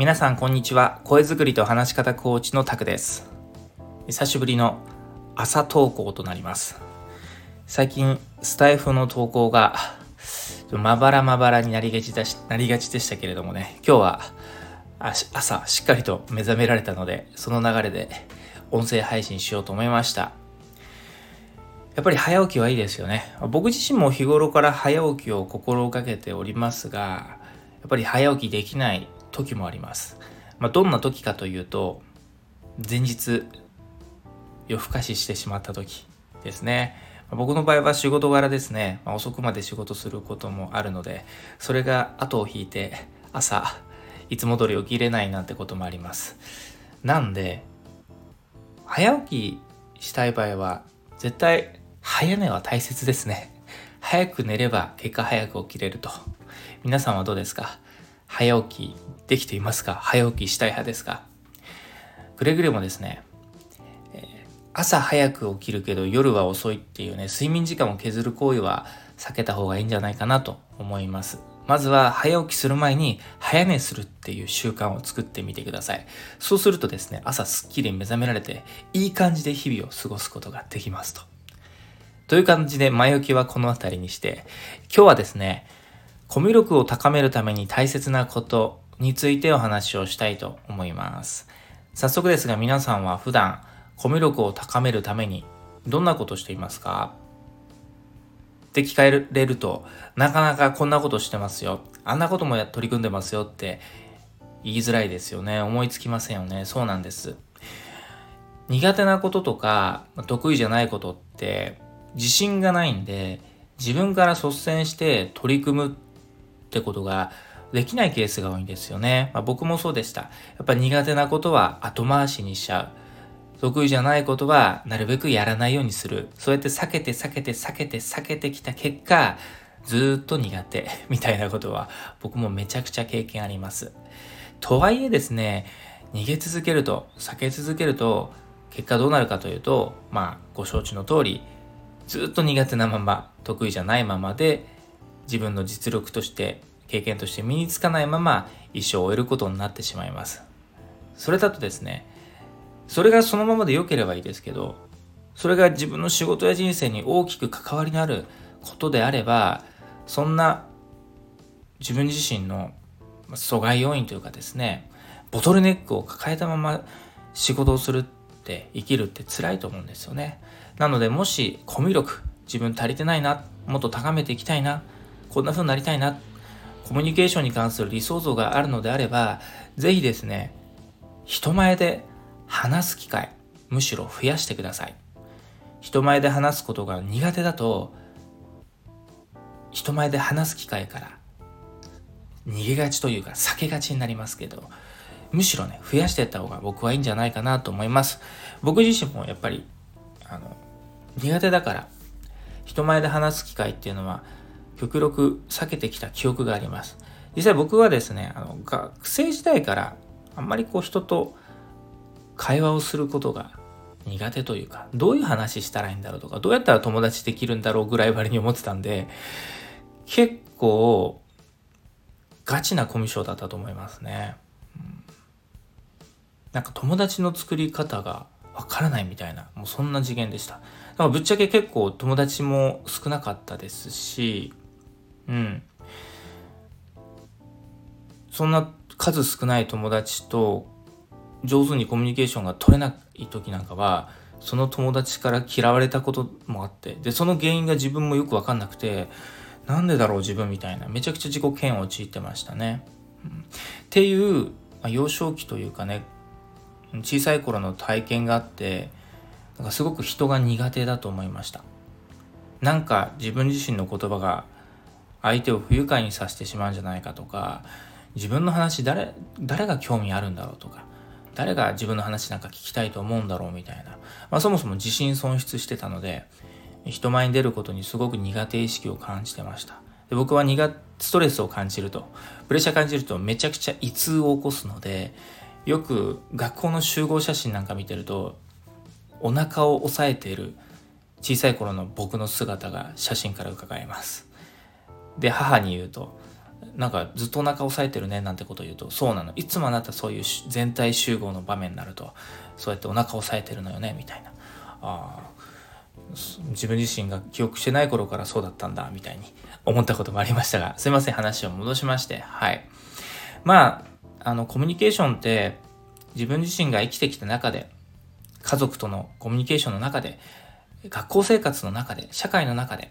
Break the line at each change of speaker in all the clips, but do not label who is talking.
皆さんこんにちは。声作りと話し方コーチのタクです。久しぶりの朝投稿となります。最近スタイフの投稿がまばらまばらになりがちだしなりがちでしたけれどもね。今日は朝しっかりと目覚められたのでその流れで音声配信しようと思いました。やっぱり早起きはいいですよね。僕自身も日頃から早起きを心がけておりますがやっぱり早起きできない時もあります、まあ、どんな時かというと前日夜更かししてしまった時ですね。僕の場合は仕事柄ですね、まあ、遅くまで仕事することもあるのでそれが後を引いて朝いつも通り起きれないなんてこともあります。なんで早起きしたい場合は絶対早寝は大切ですね。早く寝れば結果早く起きれると。皆さんはどうですか？早起きできていますか？早起きしたい派ですか？くれぐれもですね、朝早く起きるけど夜は遅いっていうね睡眠時間を削る行為は避けた方がいいんじゃないかなと思いますまずは早起きする前に早寝するっていう習慣を作ってみてください。そうするとですね、朝すっきり目覚められて、いい感じで日々を過ごすことができますと。という感じで前置きはこの辺りにして、今日はですね、コミュ力を高めるために大切なことについてお話をしたいと思います。早速ですが皆さんは普段コミュ力を高めるためにどんなことしていますか？って聞かれると、なかなかこんなことしてますよ。あんなことも取り組んでますよって言いづらいですよね。思いつきませんよね。そうなんです。苦手なこととか得意じゃないことって自信がないんで自分から率先して取り組むっってことができないケースが多いんですよね。まあ、僕もそうでした。やっぱ苦手なことは後回しにしちゃう。得意じゃないことはなるべくやらないようにする。そうやって避けて避けて避けて避けてきた結果、ずっと苦手 みたいなことは僕もめちゃくちゃ経験あります。とはいえですね、逃げ続けると、避け続けると、結果どうなるかというと、まあ、ご承知の通り、ずっと苦手なまま、得意じゃないままで、自分の実力として、経験として身につかないまま、一生を終えることになってしまいます。それだとですね、それがそのままで良ければいいですけど、それが自分の仕事や人生に大きく関わりのあることであれば、そんな自分自身の阻害要因というかですね、ボトルネックを抱えたまま仕事をするって生きるって辛いと思うんですよね。なのでもしコミュ力自分足りてないな、もっと高めていきたいな、こんな風になりたいな、コミュニケーションに関する理想像があるのであれば、ぜひですね、人前で話す機会、むしろ増やしてください。人前で話すことが苦手だと、人前で話す機会から逃げがちというか避けがちになりますけど、むしろね、増やしていった方が僕はいいんじゃないかなと思います。僕自身もやっぱり、あの、苦手だから、人前で話す機会っていうのは、極力避けてきた記憶があります。実際僕はですね、あの、学生時代からあんまりこう人と会話をすることが苦手というか、どういう話したらいいんだろうとか、どうやったら友達できるんだろうぐらい割に思ってたんで、結構、ガチなコミュ障だったと思いますね。うん、なんか友達の作り方がわからないみたいな、もうそんな次元でした。だからぶっちゃけ結構友達も少なかったですし、うん。そんな数少ない友達と上手にコミュニケーションが取れない時なんかはその友達から嫌われたこともあってでその原因が自分もよく分かんなくてなんでだろう自分みたいなめちゃくちゃ自己嫌悪を陥ってましたね。うん、っていう、まあ、幼少期というかね小さい頃の体験があってなんかすごく人が苦手だと思いました。なんか自分自身の言葉が相手を不愉快にさせてしまうんじゃないかとか自分の話誰誰が興味あるんだろうとか誰が自分の話なんか聞きたいと思うんだろうみたいな、まあ、そもそも自信損失してたので人前に出ることにすごく苦手意識を感じてました。で僕は苦ストレスを感じるとプレッシャー感じるとめちゃくちゃ胃痛を起こすのでよく学校の集合写真なんか見てるとお腹を押さえている小さい頃の僕の姿が写真から伺えます。で母に言うとなんかずっとお腹押さえてるねなんてことを言うと、そうなの。いつもあなたそういう全体集合の場面になると、そうやってお腹押さえてるのよね、みたいな。あ自分自身が記憶してない頃からそうだったんだ、みたいに思ったこともありましたが、すいません、話を戻しまして、はい。まあ、あの、コミュニケーションって、自分自身が生きてきた中で、家族とのコミュニケーションの中で、学校生活の中で、社会の中で、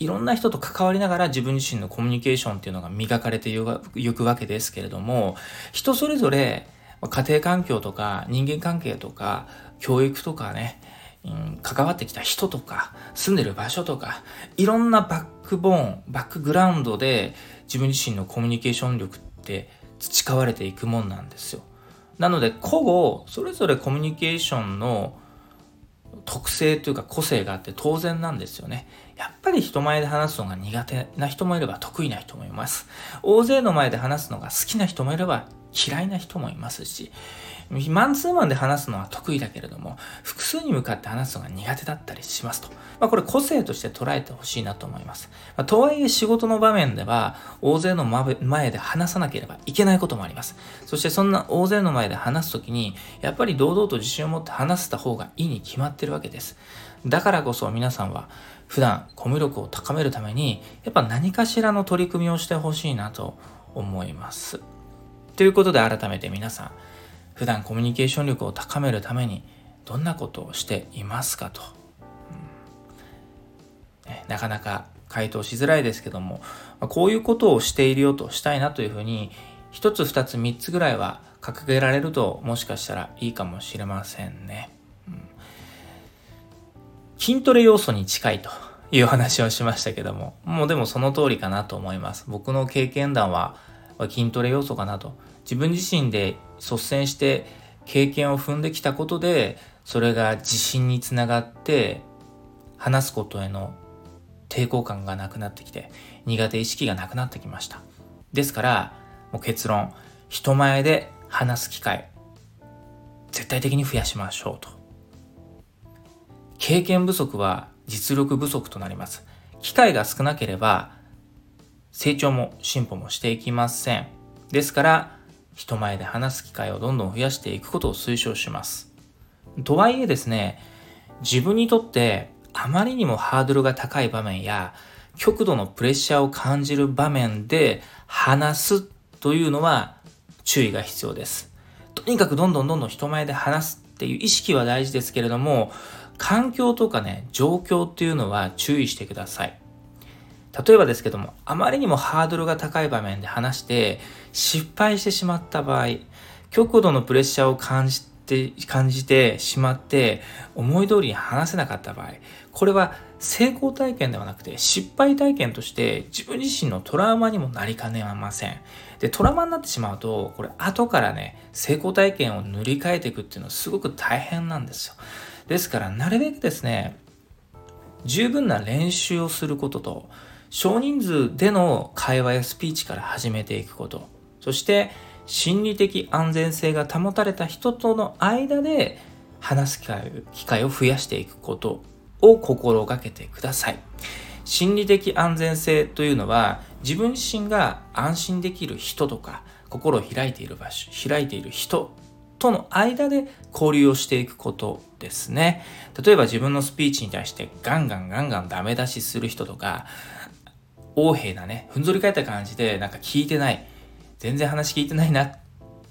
いろんな人と関わりながら自分自身のコミュニケーションっていうのが磨かれてゆくわけですけれども、人それぞれ家庭環境とか人間関係とか教育とかね、うん、関わってきた人とか住んでる場所とかいろんなバックボーン、バックグラウンドで自分自身のコミュニケーション力って培われていくもんなんですよ。なので個々それぞれコミュニケーションの特性というか個性があって当然なんですよね。やっぱり人前で話すのが苦手な人もいれば得意な人もいます。大勢の前で話すのが好きな人もいれば嫌いな人もいますし、マンツーマンで話すのは得意だけれども、複数に向かって話すのが苦手だったりしますと。まあ、これ個性として捉えてほしいなと思います。まあ、とはいえ仕事の場面では、大勢の前で話さなければいけないこともあります。そしてそんな大勢の前で話すときに、やっぱり堂々と自信を持って話せた方がいいに決まってるわけです。だからこそ皆さんは、普段コミュ力を高めるために、やっぱ何かしらの取り組みをしてほしいなと思います。ということで改めて皆さん、普段コミュニケーション力を高めるためにどんなことをしていますかと、うん、なかなか回答しづらいですけども、こういうことをしているよとしたいなというふうに一つ二つ三つぐらいは掲げられるともしかしたらいいかもしれませんね、うん、筋トレ要素に近いという話をしましたけどももうでもその通りかなと思います。僕の経験談は筋トレ要素かなと自分自身で率先して経験を踏んできたことでそれが自信につながって話すことへの抵抗感がなくなってきて苦手意識がなくなってきました。ですからもう結論人前で話す機会絶対的に増やしましょうと。経験不足は実力不足となります。機会が少なければ成長も進歩もしていきません。ですから人前で話す機会をどんどん増やしていくことを推奨します。とはいえですね、自分にとってあまりにもハードルが高い場面や極度のプレッシャーを感じる場面で話すというのは注意が必要です。とにかくどんどんどんどん人前で話すっていう意識は大事ですけれども、環境とかね、状況っていうのは注意してください。例えばですけども、あまりにもハードルが高い場面で話して失敗してしまった場合、極度のプレッシャーを感じて、感じてしまって思い通りに話せなかった場合、これは成功体験ではなくて失敗体験として自分自身のトラウマにもなりかねません。で、トラウマになってしまうと、これ後からね、成功体験を塗り替えていくっていうのはすごく大変なんですよ。ですから、なるべくですね、十分な練習をすることと、少人数での会話やスピーチから始めていくこと。そして、心理的安全性が保たれた人との間で話す機会を増やしていくことを心がけてください。心理的安全性というのは自分自身が安心できる人とか心を開いている場所、開いている人との間で交流をしていくことですね。例えば自分のスピーチに対してガンガンガンガンダメ出しする人とか、横柄なね、ふんぞり返った感じで、なんか聞いてない、全然話聞いてないなっ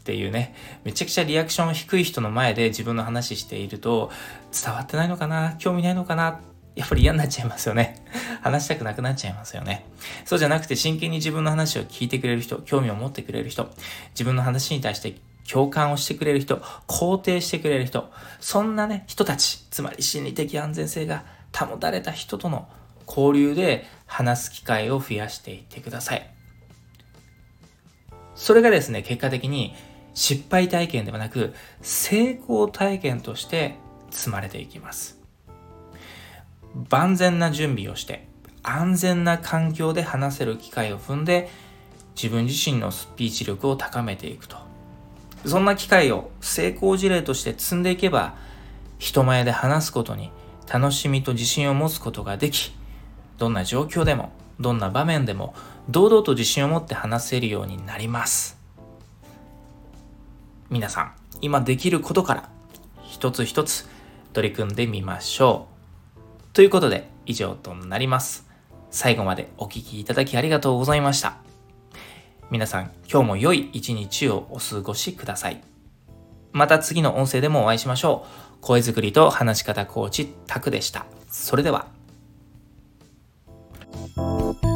ていうね、めちゃくちゃリアクション低い人の前で自分の話していると、伝わってないのかな興味ないのかなやっぱり嫌になっちゃいますよね。話したくなくなっちゃいますよね。そうじゃなくて真剣に自分の話を聞いてくれる人、興味を持ってくれる人、自分の話に対して共感をしてくれる人、肯定してくれる人、そんなね、人たち、つまり心理的安全性が保たれた人との交流で話す機会を増やしていってください。それがですね、結果的に失敗体験ではなく成功体験として積まれていきます。万全な準備をして安全な環境で話せる機会を踏んで自分自身のスピーチ力を高めていくと。そんな機会を成功事例として積んでいけば人前で話すことに楽しみと自信を持つことができどんな状況でも、どんな場面でも堂々と自信を持って話せるようになります。皆さん、今できることから一つ一つ取り組んでみましょう。ということで、以上となります。最後までお聴きいただきありがとうございました。皆さん、今日も良い一日をお過ごしください。また次の音声でもお会いしましょう。声作りと話し方コーチタクでした。それでは。Música